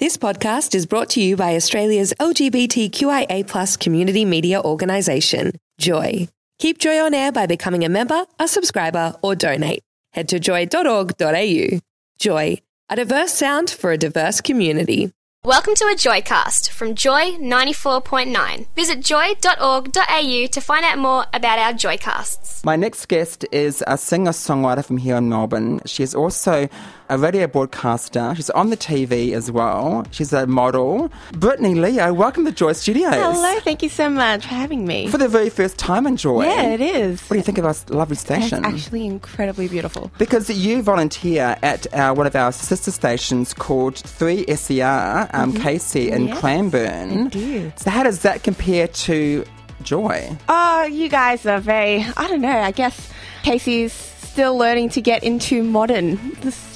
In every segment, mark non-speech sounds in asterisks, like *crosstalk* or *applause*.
This podcast is brought to you by Australia's LGBTQIA community media organisation, Joy. Keep Joy on air by becoming a member, a subscriber, or donate. Head to joy.org.au. Joy, a diverse sound for a diverse community. Welcome to a Joycast from Joy 94.9. Visit joy.org.au to find out more about our Joycasts. My next guest is a singer songwriter from here in Melbourne. She is also a radio broadcaster. She's on the TV as well. She's a model. Brittany Leo, welcome to Joy Studios. Hello, thank you so much for having me. For the very first time in Joy. yeah, it is. What do you think of our lovely It's station? actually incredibly beautiful. because you volunteer at our, one of our sister stations called 3SER, um, Casey in Mm-hmm. Yes, Cranbourne. I do. So how does that compare to Joy? Oh, you guys are very, I don't know, I guess Casey's still learning to get into modern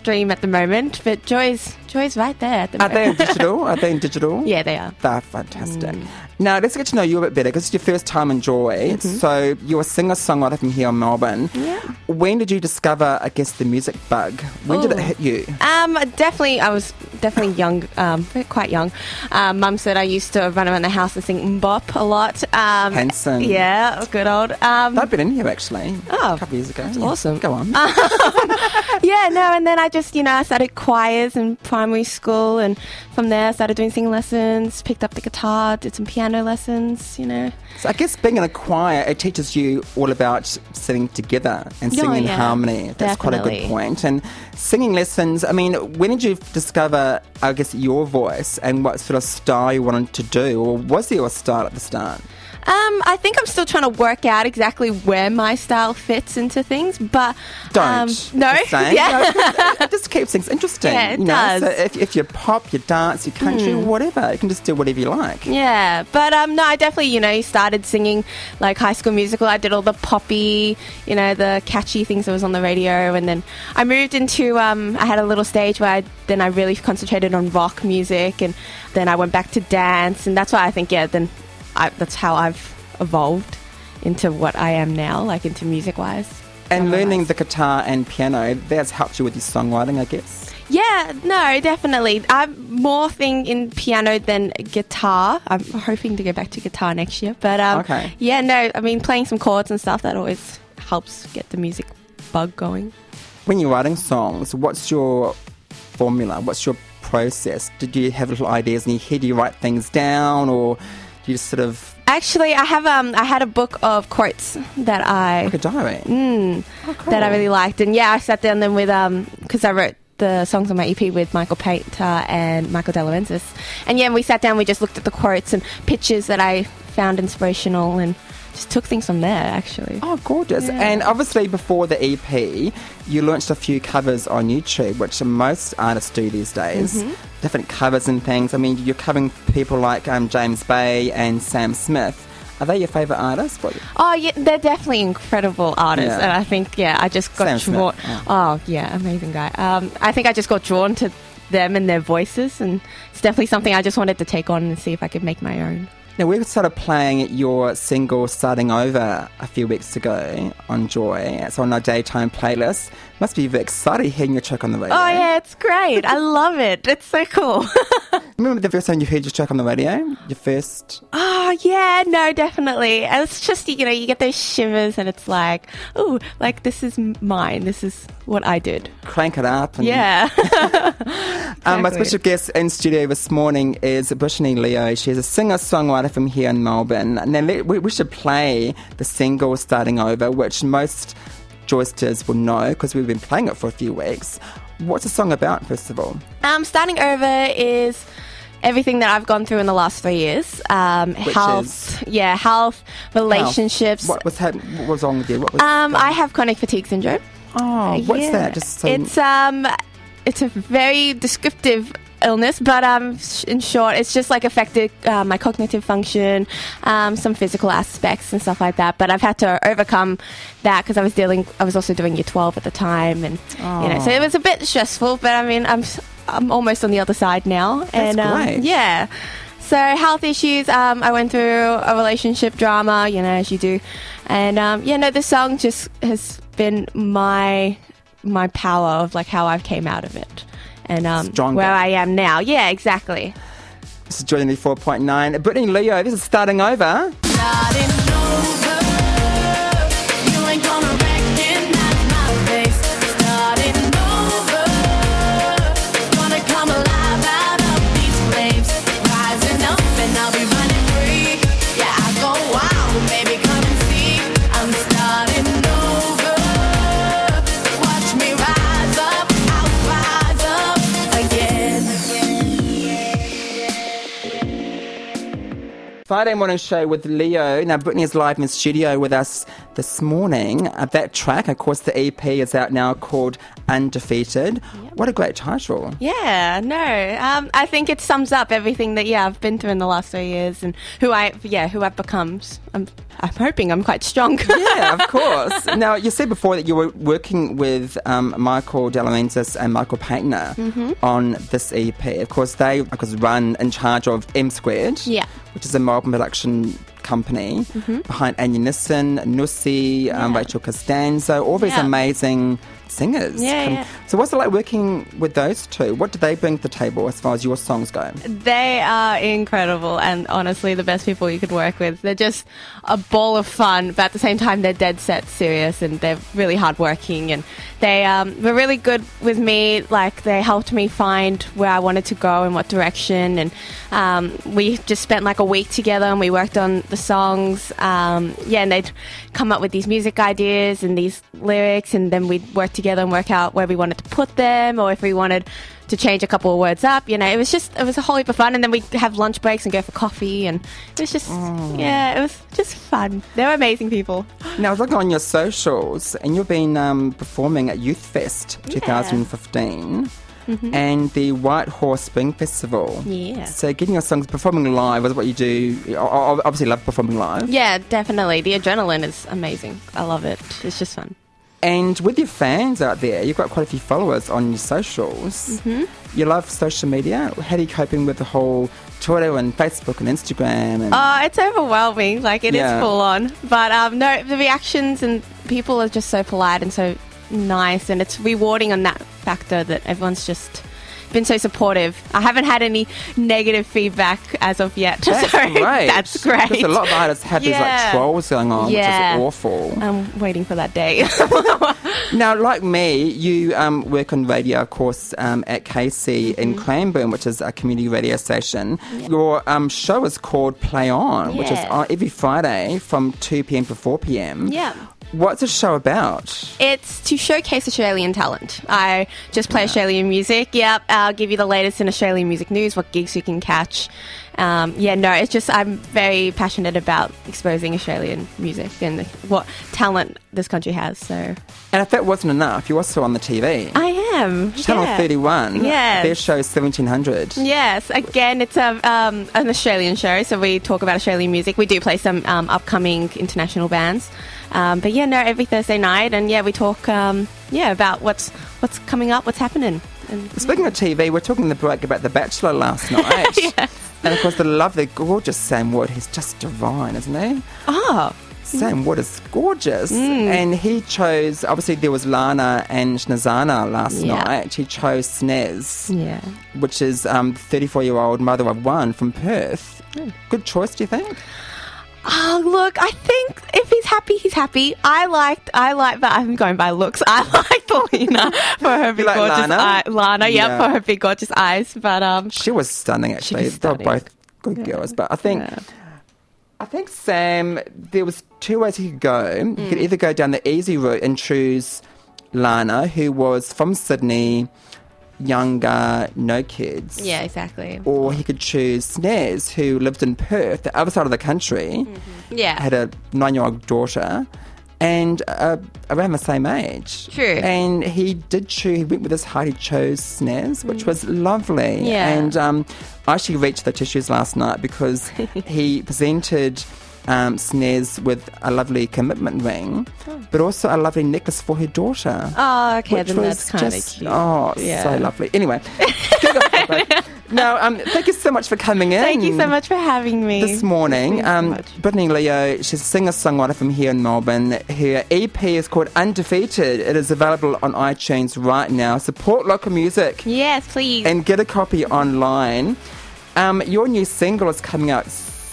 stream at the moment, but Joy's Joy's right there at the moment. Are they in *laughs* digital? Are they in digital? yeah, they are. They're fantastic. Mm. Now, let's get to know you a bit better because it's your first time in Joy. So, you're a singer songwriter from here in Melbourne. Mm-hmm. Yeah. When did you discover, I guess, the music bug? When did it hit you? Um, definitely, I was definitely young, um, quite young. Um, Mum said I used to run around the house and sing MMMBop a lot. Um, Hanson. Yeah, good old. Um, I've been in here actually Oh, a couple years ago. Yeah. awesome. Go on. *laughs* yeah, no, and then I just, you know, I started choirs in primary school, and from there I started doing singing lessons, picked up the guitar, did some piano lessons, you know. so, I guess being in a choir, it teaches you all about singing together and Oh, singing in harmony. That's quite a good point. And singing lessons, I mean, when did you discover, Uh, I guess, your voice and what sort of style you wanted to do? Or was there a style at the start? Um, I think I'm still trying to work out exactly where my style fits into things, but Don't. um, no, *laughs* Just saying. yeah. No, it just keeps things interesting. Yeah, it you know? does. So if, if you pop, you dance, you country, whatever, you can just do whatever you like. Yeah, but um, no, I definitely, you know, started singing like High School Musical. I did all the poppy, you know, the catchy things that was on the radio, and then I moved into. Um, I had a little stage where I, then I really concentrated on rock music, and then I went back to dance, and that's why I think, yeah, then I, that's how I've evolved into what I am now, like into music wise. And learning the guitar and piano, that's helped you with your songwriting, I guess. Yeah, no, definitely. I'm more thing in piano than guitar. I'm hoping to go back to guitar next year. But um, Okay. yeah, no, I mean, playing some chords and stuff, that always helps get the music bug going. When you're writing songs, what's your formula? What's your process? Did you have little ideas in your head? Do you write things down or you just sort of Actually, I have um, I had a book of quotes that I like a diary? mm, Oh, cool. that I really liked, and yeah, I sat down then with um, because I wrote the songs on my EP with Michael Paintner and Michael Delavensis, and yeah, we sat down, we just looked at the quotes and pictures that I found inspirational, and just took things from there. Actually, Oh, gorgeous. Yeah. And obviously, before the EP, you launched a few covers on YouTube, which most artists do these days. Mm-hmm. Different covers and things. I mean, you're covering people like um, James Bay and Sam Smith. Are they your favourite artists? What, Oh yeah, they're definitely incredible artists, Yeah. and I think yeah, I just got Sam drawn. yeah. Oh yeah, amazing guy. Um, I think I just got drawn to them and their voices, and it's definitely something I just wanted to take on and see if I could make my own. Now, we started playing your single Starting Over a few weeks ago on Joy. It's on our daytime playlist. Must be very exciting hearing your track on the radio. Oh yeah, it's great. I love it. It's so cool. *laughs* Remember the first time you heard your track on the radio? Your first? oh yeah, no, definitely. And it's just you know you get those shivers, and it's like, oh, like this is mine. This is what I did. Crank it up. And, Yeah. Um, *laughs* *laughs* my special guest in studio this morning is Brittany Leo. She's a singer-songwriter from here in Melbourne. And then we, we should play the single Starting Over, which most Joysters will know because we've been playing it for a few weeks. What's the song about, first of all? Um, starting over is everything that I've gone through in the last three years. Um, health, yeah, health, relationships. What was, hap- what was wrong with you? What was Um, I have chronic fatigue syndrome. Oh, what's Yeah. that? Just so It's um, it's a very descriptive illness, but um, in short, it's just like affected uh, my cognitive function, um, some physical aspects and stuff like that. But I've had to overcome that because I was dealing, I was also doing year twelve at the time, and you know, so it was a bit stressful. But I mean, I'm I'm almost on the other side now, and um, yeah. So health issues. Um, I went through a relationship drama, you know, as you do, and um, yeah, no, this song just has been my my power of like how I've came out of it, and um, Stronger. where I am now. Yeah, exactly. This is Joy 94.9. Brittany Leo, this is starting over. Starting Friday morning show with Leo. Now, Brittany is live in the studio with us this morning. Uh, that track, of course, the EP is out now called Undefeated. What a great title. Yeah, no. Um, I think it sums up everything that yeah I've been through in the last three years and who I yeah who I've become. I'm I'm hoping I'm quite strong. *laughs* yeah, of course. Now, you said before that you were working with um, Michael Delamentis and Michael Paintner Mm-hmm. on this EP. Of course, they of course, run in charge of M Squared, Yeah. Mm-hmm. which is a Melbourne production company behind Anja Nissen, Nussi, um, Yeah. Rachel Costanzo, all these Yeah. amazing singers. Yeah, Come- yeah. So, what's it like working with those two? What do they bring to the table as far as your songs go? They are incredible and honestly the best people you could work with. They're just a ball of fun, but at the same time they're dead set serious and they're really hardworking and they um, were really good with me. Like they helped me find where I wanted to go and what direction. And um, we just spent like a week together and we worked on the songs. Um, yeah, and they'd come up with these music ideas and these lyrics, and then we'd work together and work out where we wanted to put them or if we wanted to change a couple of words up. You know, it was just it was a whole heap of fun, and then we'd have lunch breaks and go for coffee, and it was just yeah, it was just fun. They were amazing people. Now, I was looking on your socials, and you've been um, performing at Youth Fest 2015 and the White Horse Spring Festival. Mm-hmm. Yeah. So, getting your songs, performing live is what you do. I obviously love performing live. Yeah, definitely. The adrenaline is amazing. I love it. It's just fun. And with your fans out there, you've got quite a few followers on your socials. Mm-hmm. You love social media. How are you coping with the whole Twitter and Facebook and Instagram? And Oh, it's overwhelming. Like it is Yeah. full on. But um, no, the reactions and people are just so polite and so nice, and it's rewarding on that factor that everyone's just been so supportive. I haven't had any negative feedback as of yet. *laughs* that's so great. That's great. Because a lot of artists have these like Yeah. trolls going on, Yeah. which is awful. I'm waiting for that day. *laughs* Now, like me, you um, work on radio, of course, um, at Casey in Mm-hmm. Cranbourne, which is a community radio station. Your um, show is called Play On, which is on every Friday from 2 p.m. to 4 p.m. Yeah. What's the show about? It's to showcase Australian talent. I just play Australian music. Yep, I'll give you the latest in Australian music news, what gigs you can catch. Um, yeah, no, it's just I'm very passionate about exposing Australian music and what talent this country has. So And if that wasn't enough, you're also on the TV. I am Channel yeah. 31. Yes. Their show is 1700. Yes, again, it's a, um, an Australian show, so we talk about Australian music. We do play some um, upcoming international bands, um, but yeah, no, every Thursday night, and yeah, we talk, um, yeah, about what's what's coming up, what's happening. And, Speaking of TV, we're talking the break about The Bachelor last *laughs* night. And of course, the lovely, gorgeous Sam Wood. He's just divine, isn't he? oh, Sam Wood is gorgeous. Mm. And he chose, obviously, there was Lana and Snezana last Yeah. night. He chose Snez, yeah. which is um, 34 year old mother of one from Perth. Hmm. Good choice, do you think? Oh, look, I think if he's happy, he's happy. I liked, I like, but I'm going by looks. *laughs* I liked Lena for her big like gorgeous Lana? eye, Lana, yeah, Yeah. for her big gorgeous eyes. But um, She was stunning, actually. was They were stunning. both good girls. But I think. Yeah. I think Sam, there was two ways he could go. He Mm. could either go down the easy route and choose Lana, who was from Sydney, younger, no kids. yeah, exactly. Or he could choose Snez, who lived in Perth, the other side of the country, Yeah, had a nine year old daughter, and uh, around the same age. True. And he did choose, he went with his heart, he chose Snez, which was lovely. Mm. Yeah. And um, I actually reached the tissues last night because *laughs* he presented. Um, Snez with a lovely commitment ring, but also a lovely necklace for her daughter. Oh, okay, then that's kind of cute. oh Yeah. so lovely. Anyway, good on- But- no, um, thank you so much for coming in. Thank you so much for having me. This morning, so um, much. Brittany Leo, she's a singer songwriter from here in Melbourne. Her EP is called Undefeated. It is available on iTunes right now. Support local music Yes, please. and get a copy online. Um, your new single is coming out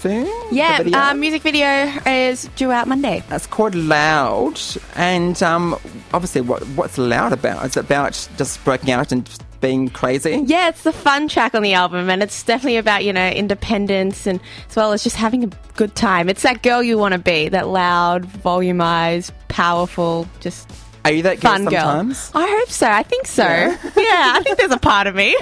soon. yeah, uh, music video is due out Monday. It's called Loud, and um, obviously, what what's Loud about? It's about just breaking out and being crazy? Yeah, it's the fun track on the album, and it's definitely about you know independence and as well as just having a good time. It's that girl you want to be, that loud, volumized, powerful, just Are you that fun girl. sometimes? I hope so. I think so. Yeah, *laughs* I think there's a part of me. *laughs*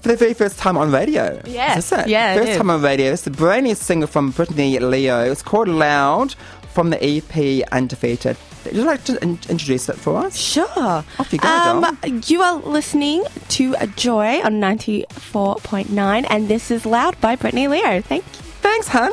For the very first time on radio. Yes, Is it? yeah, it First is. time on radio. It's the brand new single from Brittany Leo. It's called Loud from the EP Undefeated. Would you like to in- introduce it for us? Sure. Off you go, Um, you are listening to Joy on 94.9, and this is Loud by Brittany Leo. Thank you. Thanks, hun.